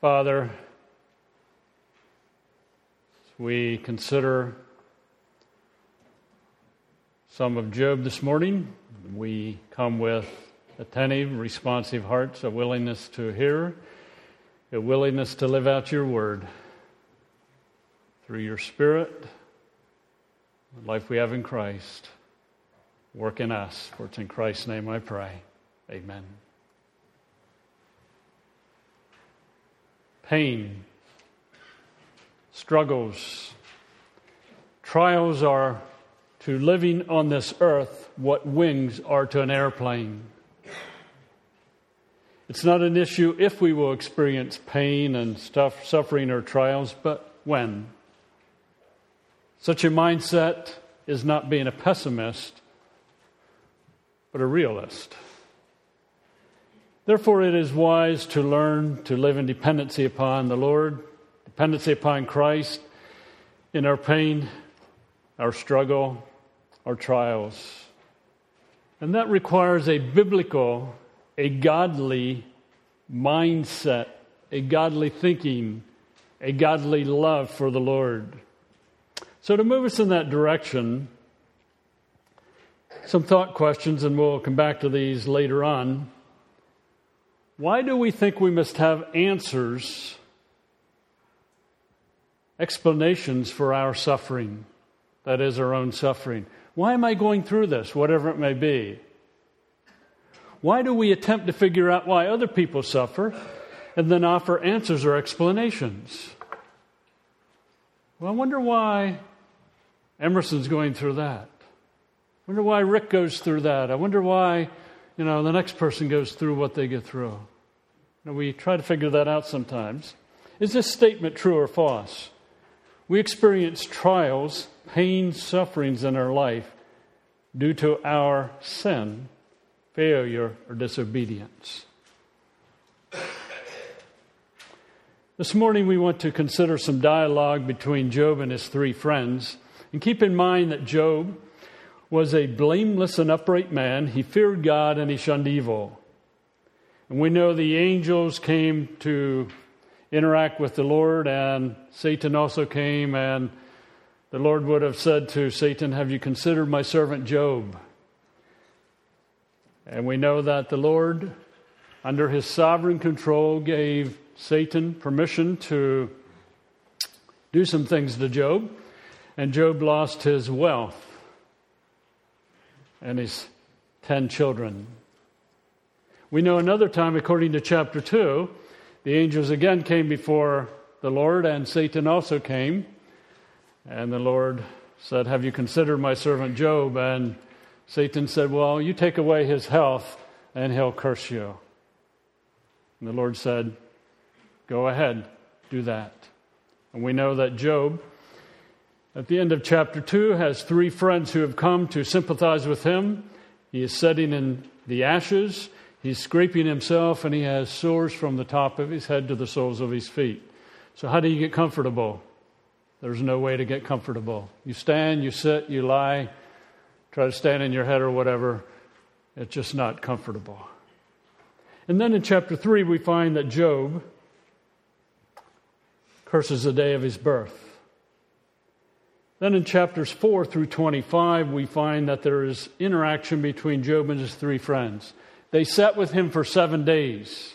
Father, we consider some of Job this morning, we come with attentive, responsive hearts, a willingness to hear, a willingness to live out your word through your Spirit, the life we have in Christ. Work in us, for it's in Christ's name I pray. Amen. Pain, struggles, trials are to living on this earth what wings are to an airplane. It's not an issue if we will experience pain and stuff, suffering or trials, but when. Such a mindset is not being a pessimist, but a realist. Therefore, it is wise to learn to live in dependency upon the Lord, dependency upon Christ in our pain, our struggle, our trials. And that requires a biblical, a godly mindset, a godly thinking, a godly love for the Lord. So, to move us in that direction, some thought questions, and we'll come back to these later on. Why do we think we must have answers, explanations for our suffering? That is, our own suffering. Why am I going through this, whatever it may be? Why do we attempt to figure out why other people suffer and then offer answers or explanations? Well, I wonder why Emerson's going through that. I wonder why Rick goes through that. I wonder why you know, the next person goes through what they get through. And we try to figure that out sometimes. Is this statement true or false? We experience trials, pain, sufferings in our life due to our sin, failure, or disobedience. This morning, we want to consider some dialogue between Job and his three friends. And keep in mind that Job was a blameless and upright man. He feared God and he shunned evil. And we know the angels came to interact with the Lord, and Satan also came, and the Lord would have said to Satan, Have you considered my servant Job? And we know that the Lord, under his sovereign control, gave Satan permission to do some things to Job, and Job lost his wealth and his ten children. We know another time, according to chapter 2, the angels again came before the Lord, and Satan also came. And the Lord said, Have you considered my servant Job? And Satan said, Well, you take away his health, and he'll curse you. And the Lord said, Go ahead, do that. And we know that Job at the end of chapter 2 has three friends who have come to sympathize with him. He is sitting in the ashes, he's scraping himself, and he has sores from the top of his head to the soles of his feet. So, how do you get comfortable? There's no way to get comfortable. You stand, you sit, you lie, try to stand in your head or whatever. It's just not comfortable. And then in chapter 3, we find that Job curses the day of his birth. Then in chapters 4 through 25, we find that there is interaction between Job and his three friends. They sat with him for seven days.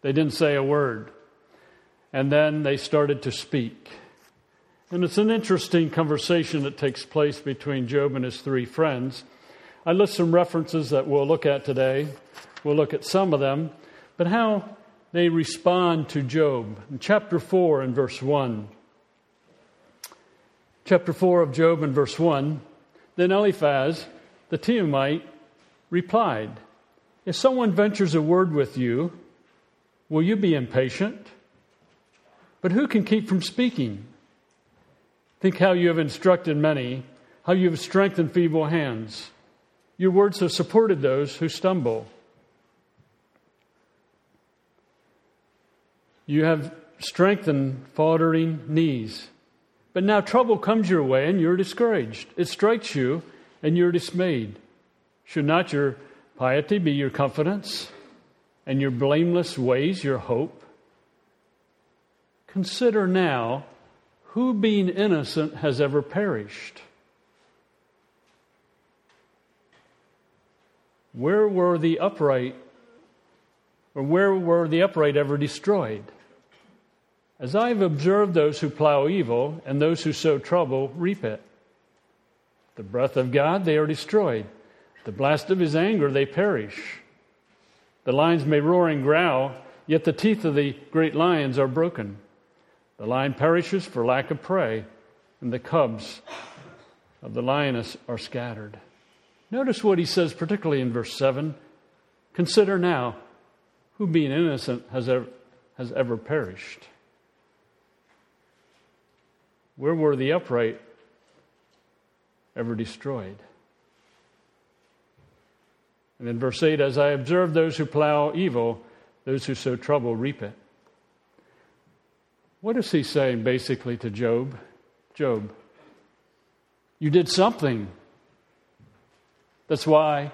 They didn't say a word. And then they started to speak. And it's an interesting conversation that takes place between Job and his three friends. I list some references that we'll look at today. We'll look at some of them, but how they respond to Job. In chapter 4 and verse 1, chapter 4 of Job and verse 1, then Eliphaz the Temanite replied, If someone ventures a word with you, will you be impatient? But who can keep from speaking? Think how you have instructed many, how you have strengthened feeble hands. Your words have supported those who stumble. You have strengthened faltering knees. But now trouble comes your way and you're discouraged. It strikes you and you're dismayed. Should not your piety be your confidence and your blameless ways your hope? Consider now who, being innocent, has ever perished? Where were the upright, or where were the upright ever destroyed? As I have observed those who plow evil, and those who sow trouble reap it. The breath of God, they are destroyed. The blast of his anger, they perish. The lions may roar and growl, yet the teeth of the great lions are broken. The lion perishes for lack of prey, and the cubs of the lioness are scattered. Notice what he says, particularly in verse 7 Consider now who, being innocent, has ever, has ever perished. Where were the upright ever destroyed? And in verse 8, as I observe those who plow evil, those who sow trouble reap it. What is he saying basically to Job? Job, you did something. That's why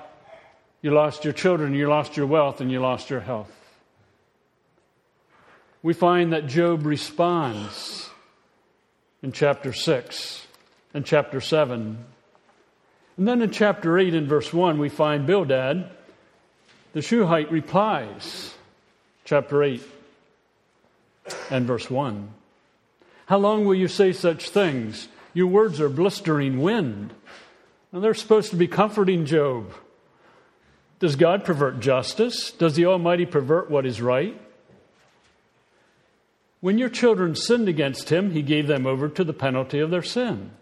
you lost your children, you lost your wealth, and you lost your health. We find that Job responds in chapter 6 and chapter 7. And then in chapter 8 and verse 1, we find Bildad, the Shuhite, replies. Chapter 8 and verse 1. How long will you say such things? Your words are blistering wind. And they're supposed to be comforting Job. Does God pervert justice? Does the Almighty pervert what is right? When your children sinned against him, he gave them over to the penalty of their sin.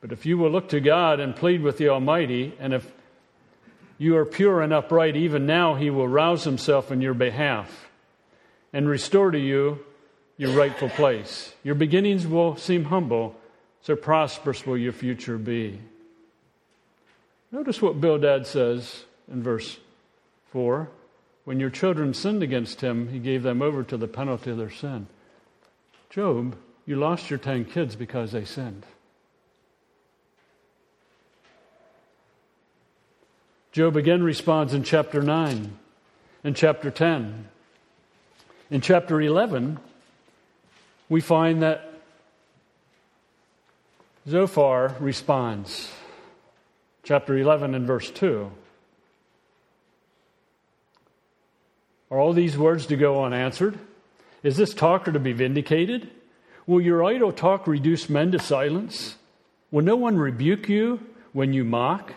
But if you will look to God and plead with the Almighty, and if you are pure and upright, even now he will rouse himself in your behalf and restore to you your rightful place. Your beginnings will seem humble, so prosperous will your future be. Notice what Bildad says in verse 4. When your children sinned against him, he gave them over to the penalty of their sin. Job, you lost your ten kids because they sinned. Job again responds in chapter 9 and chapter 10. In chapter 11, we find that Zophar responds. Chapter 11 and verse 2. Are all these words to go unanswered? Is this talker to be vindicated? Will your idle talk reduce men to silence? Will no one rebuke you when you mock?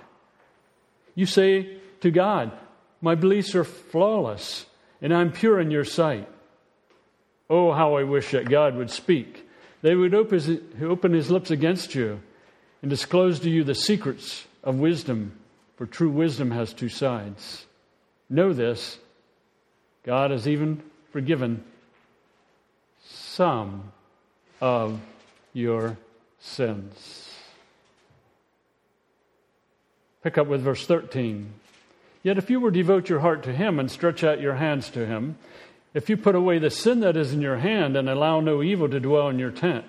You say to God, My beliefs are flawless, and I'm pure in your sight. Oh, how I wish that God would speak. They would open his lips against you and disclose to you the secrets of wisdom, for true wisdom has two sides. Know this God has even forgiven some of your sins. Pick up with verse 13. Yet if you will devote your heart to him and stretch out your hands to him, if you put away the sin that is in your hand and allow no evil to dwell in your tent,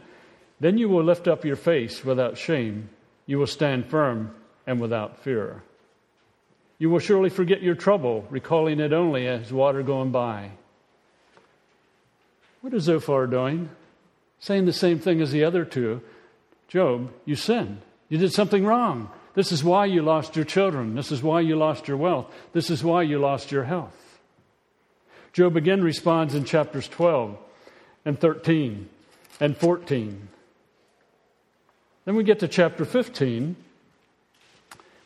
then you will lift up your face without shame. You will stand firm and without fear. You will surely forget your trouble, recalling it only as water going by. What is Zophar doing? Saying the same thing as the other two. Job, you sinned. You did something wrong. This is why you lost your children. This is why you lost your wealth. This is why you lost your health. Job again responds in chapters 12 and 13 and 14. Then we get to chapter 15.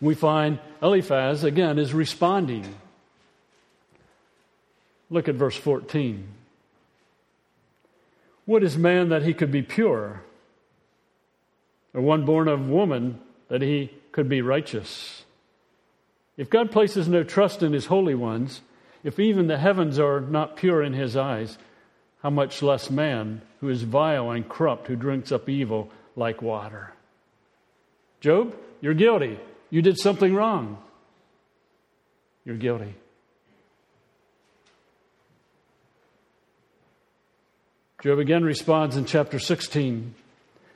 We find Eliphaz again is responding. Look at verse 14. What is man that he could be pure? Or one born of woman that he could be righteous? If God places no trust in his holy ones, if even the heavens are not pure in his eyes, how much less man who is vile and corrupt, who drinks up evil like water? Job, you're guilty. You did something wrong. You're guilty. Job again responds in chapter 16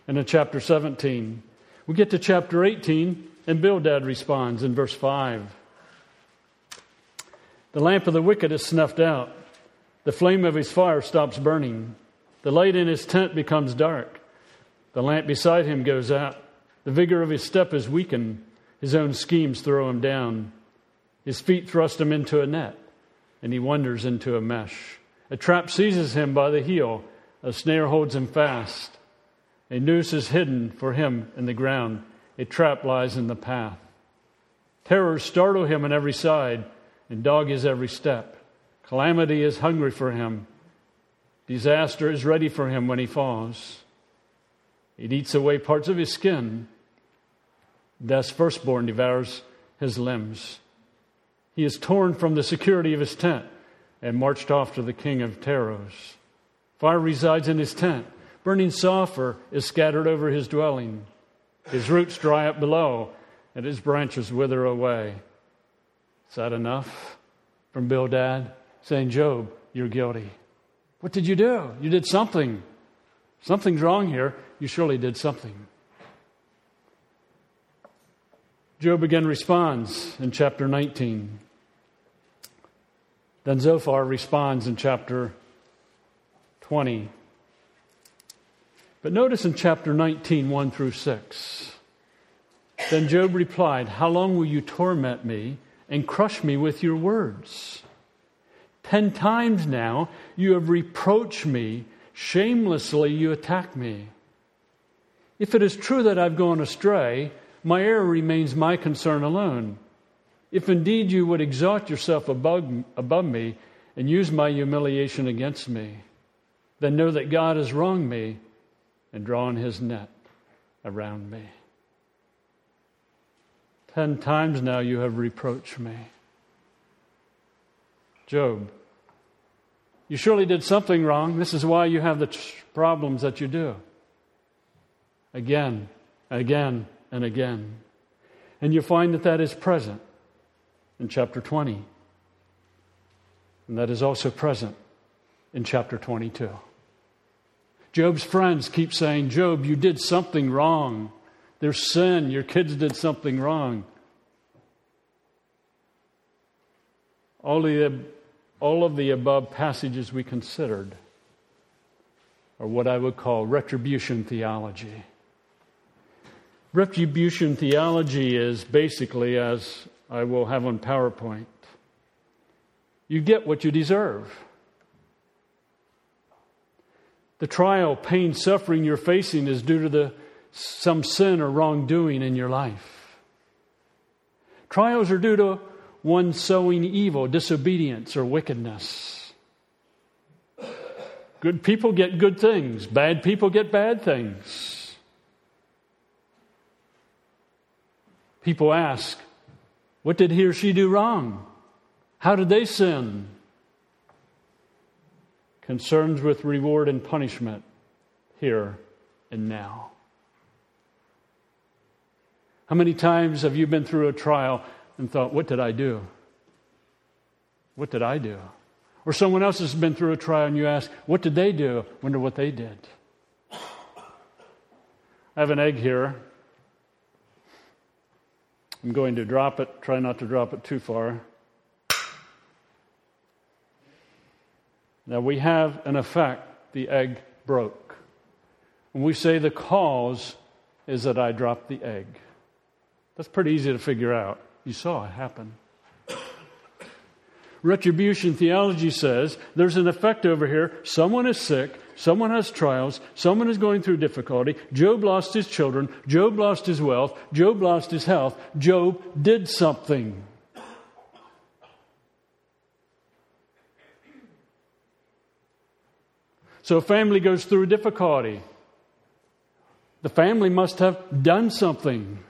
and in chapter 17. We get to chapter 18, and Bildad responds in verse 5. The lamp of the wicked is snuffed out. The flame of his fire stops burning. The light in his tent becomes dark. The lamp beside him goes out. The vigor of his step is weakened. His own schemes throw him down. His feet thrust him into a net, and he wanders into a mesh. A trap seizes him by the heel. A snare holds him fast. A noose is hidden for him in the ground. A trap lies in the path. Terrors startle him on every side and dog his every step. Calamity is hungry for him. Disaster is ready for him when he falls. It eats away parts of his skin. Death's firstborn devours his limbs. He is torn from the security of his tent and marched off to the king of terrors. Fire resides in his tent. Burning sulfur is scattered over his dwelling. His roots dry up below, and his branches wither away. Is that enough from Bildad saying, Job, you're guilty? What did you do? You did something. Something's wrong here. You surely did something. Job again responds in chapter 19. Then Zophar responds in chapter 20. But notice in chapter 19, 1 through 6. Then Job replied, How long will you torment me and crush me with your words? Ten times now you have reproached me, shamelessly you attack me. If it is true that I've gone astray, my error remains my concern alone. If indeed you would exalt yourself above, above me and use my humiliation against me, then know that God has wronged me and drawn his net around me. Ten times now you have reproached me. Job, you surely did something wrong. This is why you have the problems that you do. Again, again, and again. And you find that that is present in chapter 20. And that is also present in chapter 22. Job's friends keep saying, Job, you did something wrong. There's sin. Your kids did something wrong. All of the, all of the above passages we considered are what I would call retribution theology. Retribution theology is basically, as I will have on PowerPoint, you get what you deserve. The trial, pain, suffering you're facing is due to the, some sin or wrongdoing in your life. Trials are due to one sowing evil, disobedience, or wickedness. Good people get good things, bad people get bad things. People ask, What did he or she do wrong? How did they sin? concerns with reward and punishment here and now. How many times have you been through a trial and thought, What did I do? What did I do? Or someone else has been through a trial and you ask, What did they do? Wonder what they did. I have an egg here. I'm going to drop it, try not to drop it too far. Now we have an effect, the egg broke. When we say the cause is that I dropped the egg, that's pretty easy to figure out. You saw it happen. Retribution theology says there's an effect over here. Someone is sick. Someone has trials. Someone is going through difficulty. Job lost his children. Job lost his wealth. Job lost his health. Job did something. So a family goes through difficulty. The family must have done something.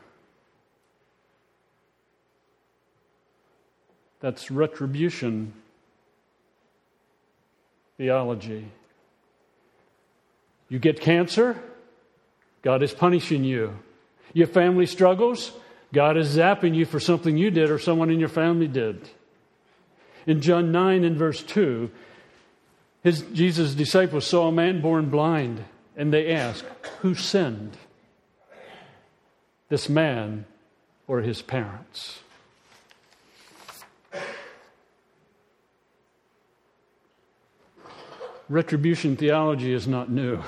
That's retribution theology. You get cancer, God is punishing you. Your family struggles, God is zapping you for something you did or someone in your family did. In John 9 and verse 2, his, Jesus' disciples saw a man born blind, and they asked, Who sinned? This man or his parents? Retribution theology is not new.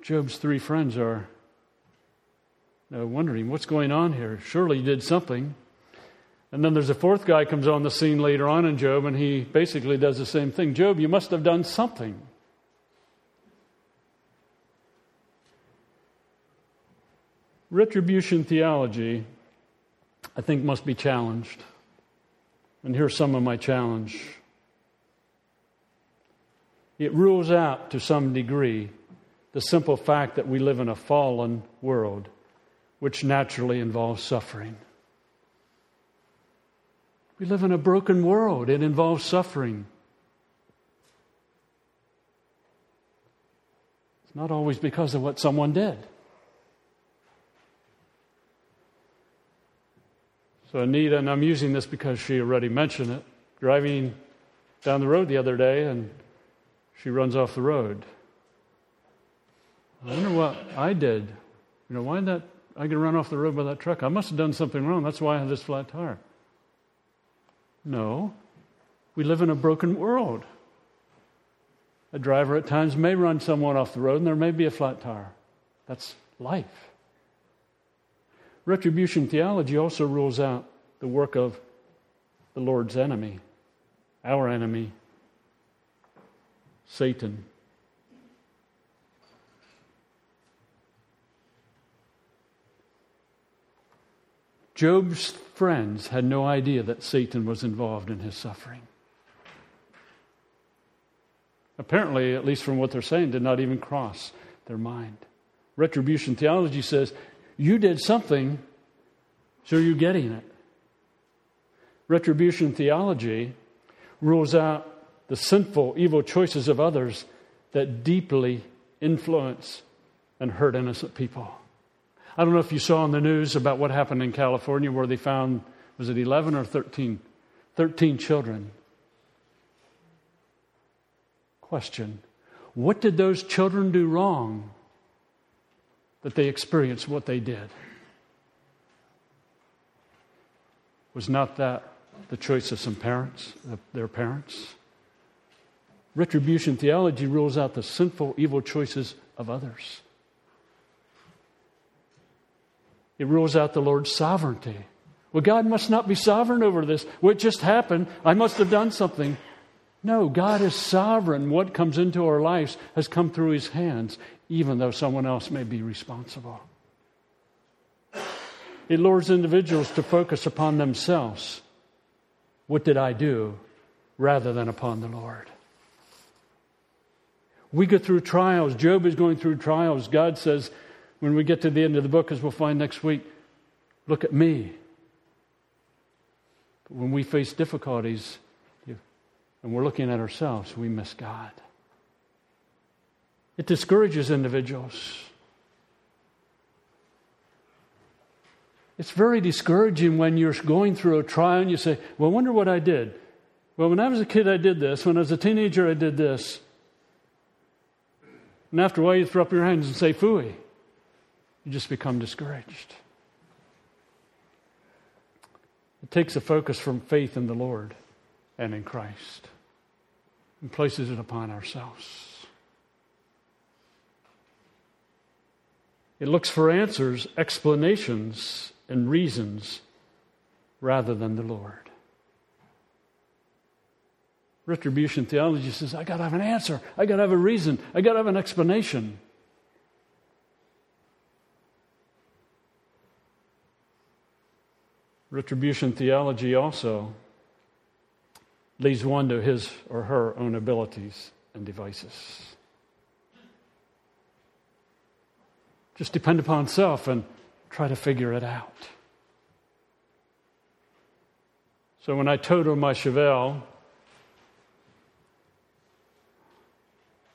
Job's three friends are uh, wondering what's going on here. Surely he did something. And then there's a fourth guy comes on the scene later on in Job, and he basically does the same thing. Job, you must have done something. Retribution theology, I think, must be challenged. And here's some of my challenge. It rules out to some degree the simple fact that we live in a fallen world, which naturally involves suffering. We live in a broken world, it involves suffering. It's not always because of what someone did. So, Anita, and I'm using this because she already mentioned it, driving down the road the other day and she runs off the road. I wonder what I did. You know, why that I get run off the road by that truck? I must have done something wrong. That's why I have this flat tire. No. We live in a broken world. A driver at times may run someone off the road and there may be a flat tire. That's life. Retribution theology also rules out the work of the Lord's enemy, our enemy, Satan. Job's friends had no idea that Satan was involved in his suffering. Apparently, at least from what they're saying, did not even cross their mind. Retribution theology says you did something, so you're getting it. Retribution theology rules out the sinful, evil choices of others that deeply influence and hurt innocent people. I don't know if you saw in the news about what happened in California where they found, was it 11 or 13? 13 children. Question What did those children do wrong that they experienced what they did. Was not that the choice of some parents, their parents? Retribution theology rules out the sinful, evil choices of others. It rules out the Lord's sovereignty. Well, God must not be sovereign over this. What just happened, I must have done something. No, God is sovereign. What comes into our lives has come through His hands even though someone else may be responsible. It lures individuals to focus upon themselves. What did I do? rather than upon the Lord. We go through trials. Job is going through trials. God says, when we get to the end of the book, as we'll find next week, look at me. But when we face difficulties and we're looking at ourselves, we miss God. It discourages individuals. It's very discouraging when you're going through a trial and you say, Well, I wonder what I did. Well, when I was a kid, I did this. When I was a teenager, I did this. And after a while, you throw up your hands and say, Fooey. You just become discouraged. It takes a focus from faith in the Lord and in Christ and places it upon ourselves. It looks for answers, explanations, and reasons rather than the Lord. Retribution theology says, I got to have an answer. I got to have a reason. I got to have an explanation. Retribution theology also leads one to his or her own abilities and devices. Just depend upon self and try to figure it out. So when I totaled my Chevelle,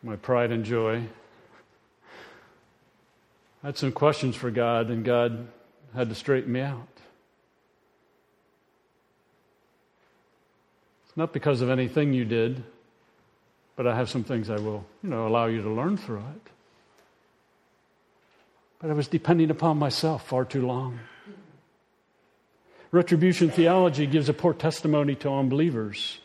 my pride and joy, I had some questions for God, and God had to straighten me out. It's not because of anything you did, but I have some things I will, you know, allow you to learn through it. But I was depending upon myself far too long. Retribution theology gives a poor testimony to unbelievers.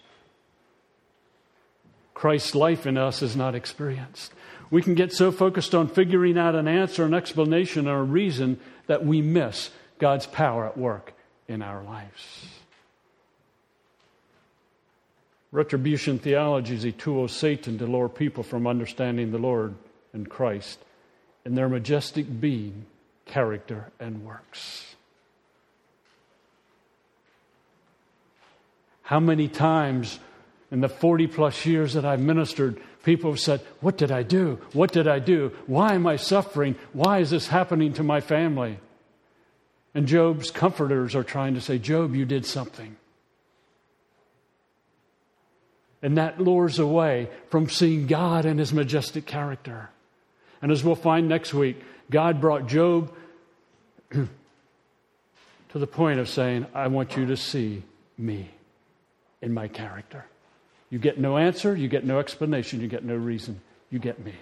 Christ's life in us is not experienced. We can get so focused on figuring out an answer, an explanation, or a reason that we miss God's power at work in our lives. Retribution theology is a tool of Satan to lure people from understanding the Lord and Christ in their majestic being, character, and works. How many times in the 40 plus years that I've ministered, people have said, What did I do? What did I do? Why am I suffering? Why is this happening to my family? And Job's comforters are trying to say, Job, you did something. And that lures away from seeing God and his majestic character. And as we'll find next week, God brought Job to the point of saying, I want you to see me in my character. You get no answer, you get no explanation, you get no reason. You get me.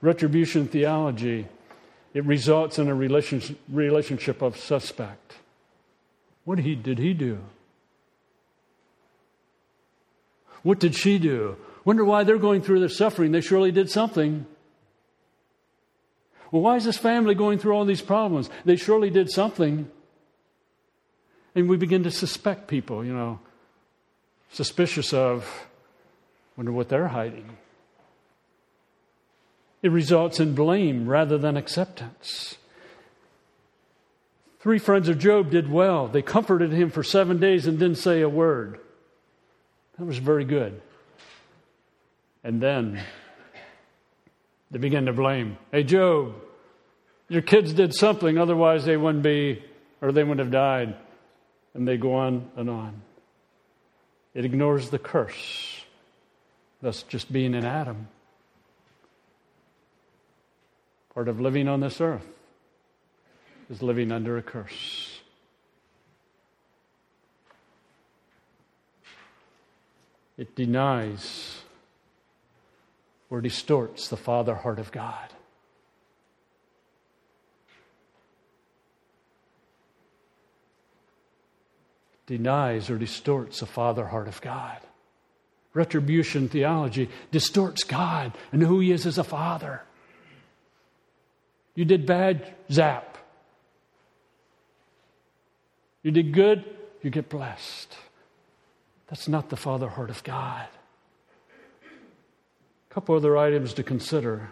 Retribution theology, it results in a relationship, of suspect. What he, did he do? What did she do? Wonder why they're going through their suffering. They surely did something. Well, why is this family going through all these problems? They surely did something. And we begin to suspect people, you know, suspicious of, wonder what they're hiding. It results in blame rather than acceptance. Three friends of Job did well. They comforted him for seven days and didn't say a word. That was very good. And then they began to blame. Hey, Job, your kids did something, otherwise they wouldn't be, or they wouldn't have died. And they go on and on. It ignores the curse, thus, just being in Adam. Part of living on this earth is living under a curse. It denies or distorts the Father heart of God. Denies or distorts the father heart of God. Retribution theology distorts God and who He is as a father. You did bad, zap. You did good, you get blessed. That's not the father heart of God. A couple other items to consider.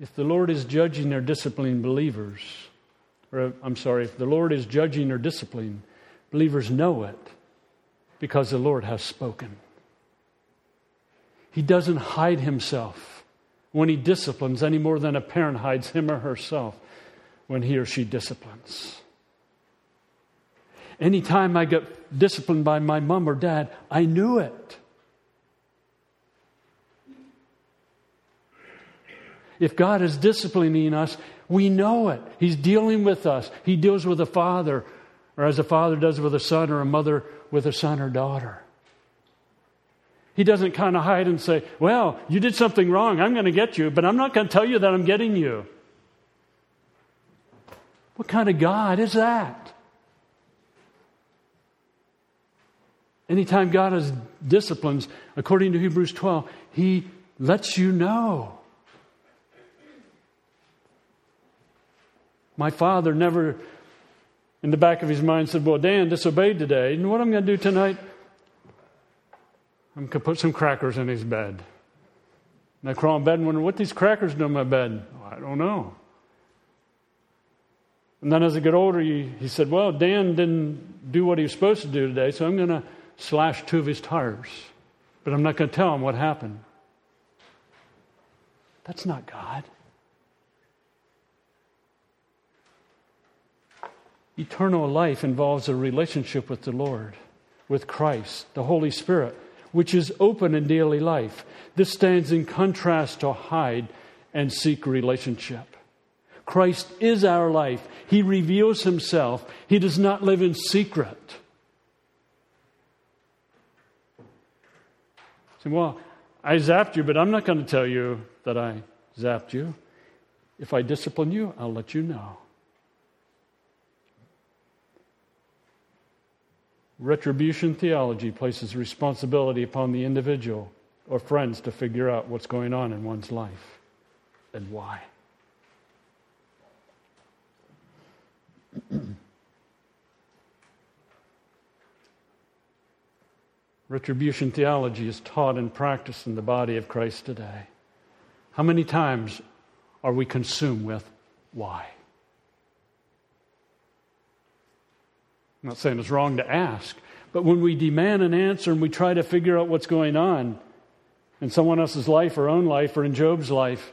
If the Lord is judging or disciplining believers, or I'm sorry, if the Lord is judging or disciplining, believers know it because the Lord has spoken. He doesn't hide himself when he disciplines any more than a parent hides him or herself when he or she disciplines. Anytime I get disciplined by my mom or dad, I knew it. If God is disciplining us, we know it. He's dealing with us. He deals with a father, or as a father does with a son, or a mother with a son or daughter. He doesn't kind of hide and say, Well, you did something wrong. I'm going to get you, but I'm not going to tell you that I'm getting you. What kind of God is that? Anytime God has disciplines, according to Hebrews 12, He lets you know. My father never, in the back of his mind, said, Well, Dan disobeyed today. And what I'm going to do tonight? I'm going to put some crackers in his bed. And I crawl in bed and wonder, What these crackers do in my bed? I don't know. And then as I get older, he, he said, Well, Dan didn't do what he was supposed to do today, so I'm going to slash two of his tires. But I'm not going to tell him what happened. That's not God. Eternal life involves a relationship with the Lord, with Christ, the Holy Spirit, which is open in daily life. This stands in contrast to hide and seek relationship. Christ is our life. He reveals himself. He does not live in secret. Say, well, I zapped you, but I'm not going to tell you that I zapped you. If I discipline you, I'll let you know. Retribution theology places responsibility upon the individual or friends to figure out what's going on in one's life and why. Retribution theology is taught and practiced in the body of Christ today. How many times are we consumed with why? I'm not saying it's wrong to ask, but when we demand an answer and we try to figure out what's going on in someone else's life, or own life, or in Job's life,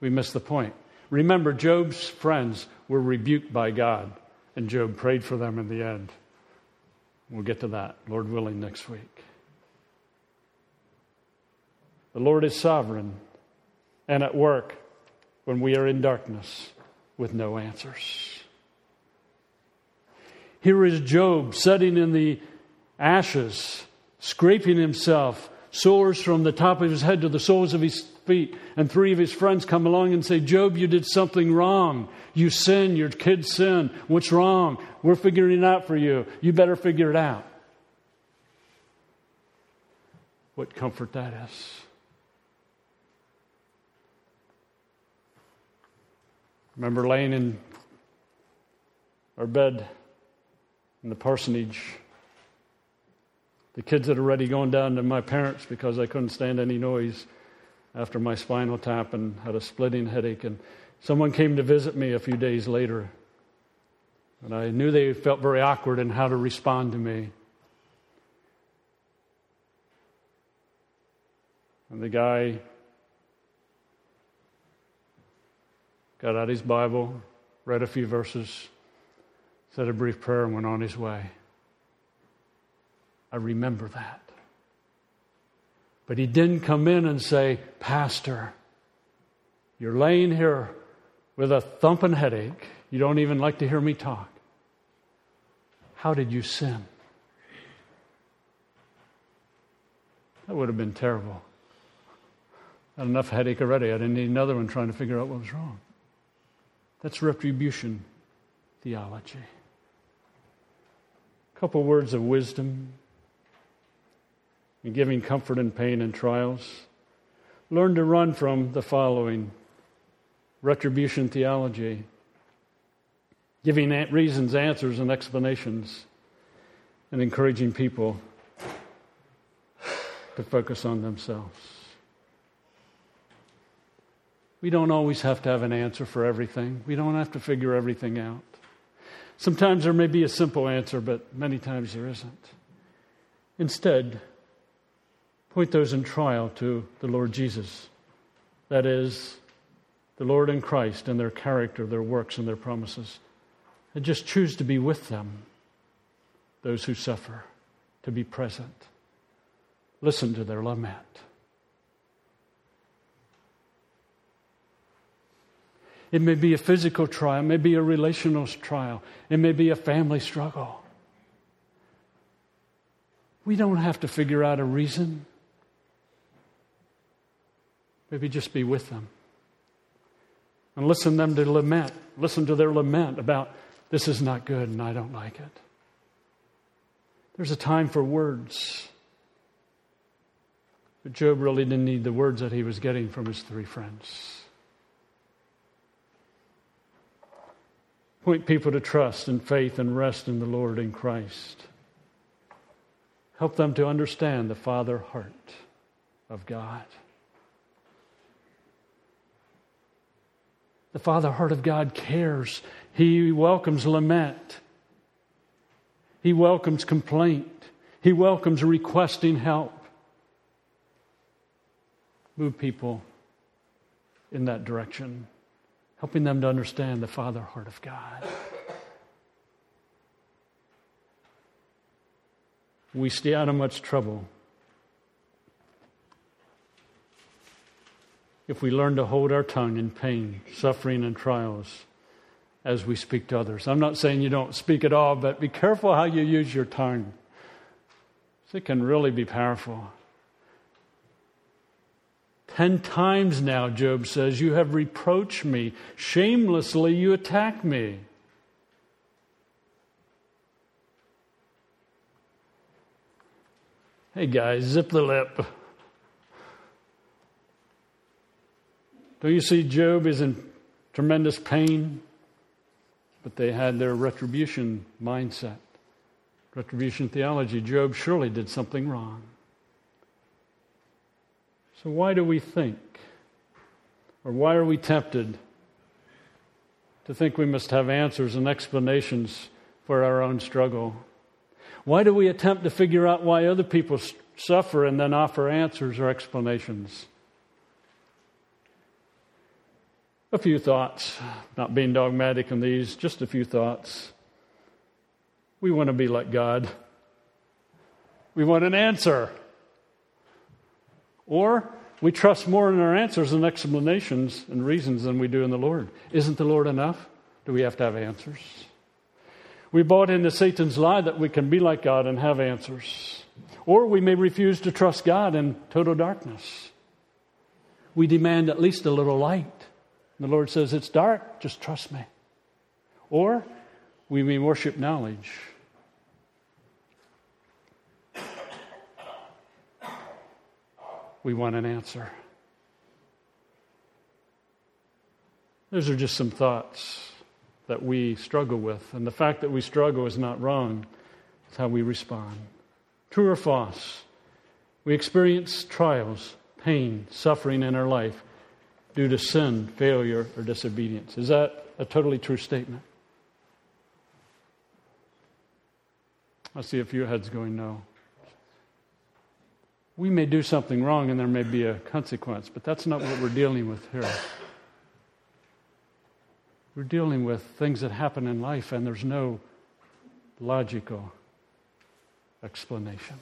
we miss the point. Remember, Job's friends were rebuked by God, and Job prayed for them in the end. We'll get to that, Lord willing, next week. The Lord is sovereign and at work when we are in darkness with no answers. Here is Job sitting in the ashes, scraping himself, sores from the top of his head to the soles of his feet. And three of his friends come along and say, Job, you did something wrong. You sin, your kids sin. What's wrong? We're figuring it out for you. You better figure it out. What comfort that is. remember laying in our bed in the parsonage. The kids had already gone down to my parents because I couldn't stand any noise after my spinal tap and had a splitting headache. And someone came to visit me a few days later. And I knew they felt very awkward in how to respond to me. And the guy got out his Bible, read a few verses, said a brief prayer, and went on his way. I remember that. But he didn't come in and say, Pastor, you're laying here with a thumping headache. You don't even like to hear me talk. How did you sin? That would have been terrible. I had enough headache already. I didn't need another one trying to figure out what was wrong. That's retribution theology. Couple words of wisdom in giving comfort in pain and trials. Learn to run from the following retribution theology, giving reasons, answers, and explanations, and encouraging people to focus on themselves. We don't always have to have an answer for everything. We don't have to figure everything out. Sometimes there may be a simple answer, but many times there isn't. Instead, point those in trial to the Lord Jesus. That is, the Lord and Christ and their character, their works, and their promises. And just choose to be with them, those who suffer, to be present. Listen to their lament. It may be a physical trial, it may be a relational trial, it may be a family struggle. We don't have to figure out a reason. Maybe just be with them. And listen to them to lament. Listen to their lament about this is not good and I don't like it. There's a time for words. But Job really didn't need the words that he was getting from his three friends. Point people to trust and faith and rest in the Lord in Christ. Help them to understand the Father heart of God. The Father heart of God cares. He welcomes lament. He welcomes complaint. He welcomes requesting help. Move people in that direction helping them to understand the Father heart of God. We stay out of much trouble if we learn to hold our tongue in pain, suffering, and trials as we speak to others. I'm not saying you don't speak at all, but be careful how you use your tongue. It can really be powerful. Ten times now, Job says, You have reproached me. Shamelessly, you attack me. Hey guys, zip the lip. Don't you see Job is in tremendous pain? But they had their retribution mindset, retribution theology. Job surely did something wrong. So, why do we think, or why are we tempted to think we must have answers and explanations for our own struggle? Why do we attempt to figure out why other people suffer and then offer answers or explanations? A few thoughts, not being dogmatic in these, just a few thoughts. We want to be like God. We want an answer. Or we trust more in our answers and explanations and reasons than we do in the Lord. Isn't the Lord enough? Do we have to have answers? We bought into Satan's lie that we can be like God and have answers. Or we may refuse to trust God in total darkness. We demand at least a little light. The Lord says, It's dark, just trust me. Or we may worship knowledge. We want an answer. Those are just some thoughts that we struggle with. And the fact that we struggle is not wrong, it's how we respond. True or false? We experience trials, pain, suffering in our life due to sin, failure, or disobedience. Is that a totally true statement? I see a few heads going no. We may do something wrong and there may be a consequence, but that's not what we're dealing with here. We're dealing with things that happen in life and there's no logical explanations.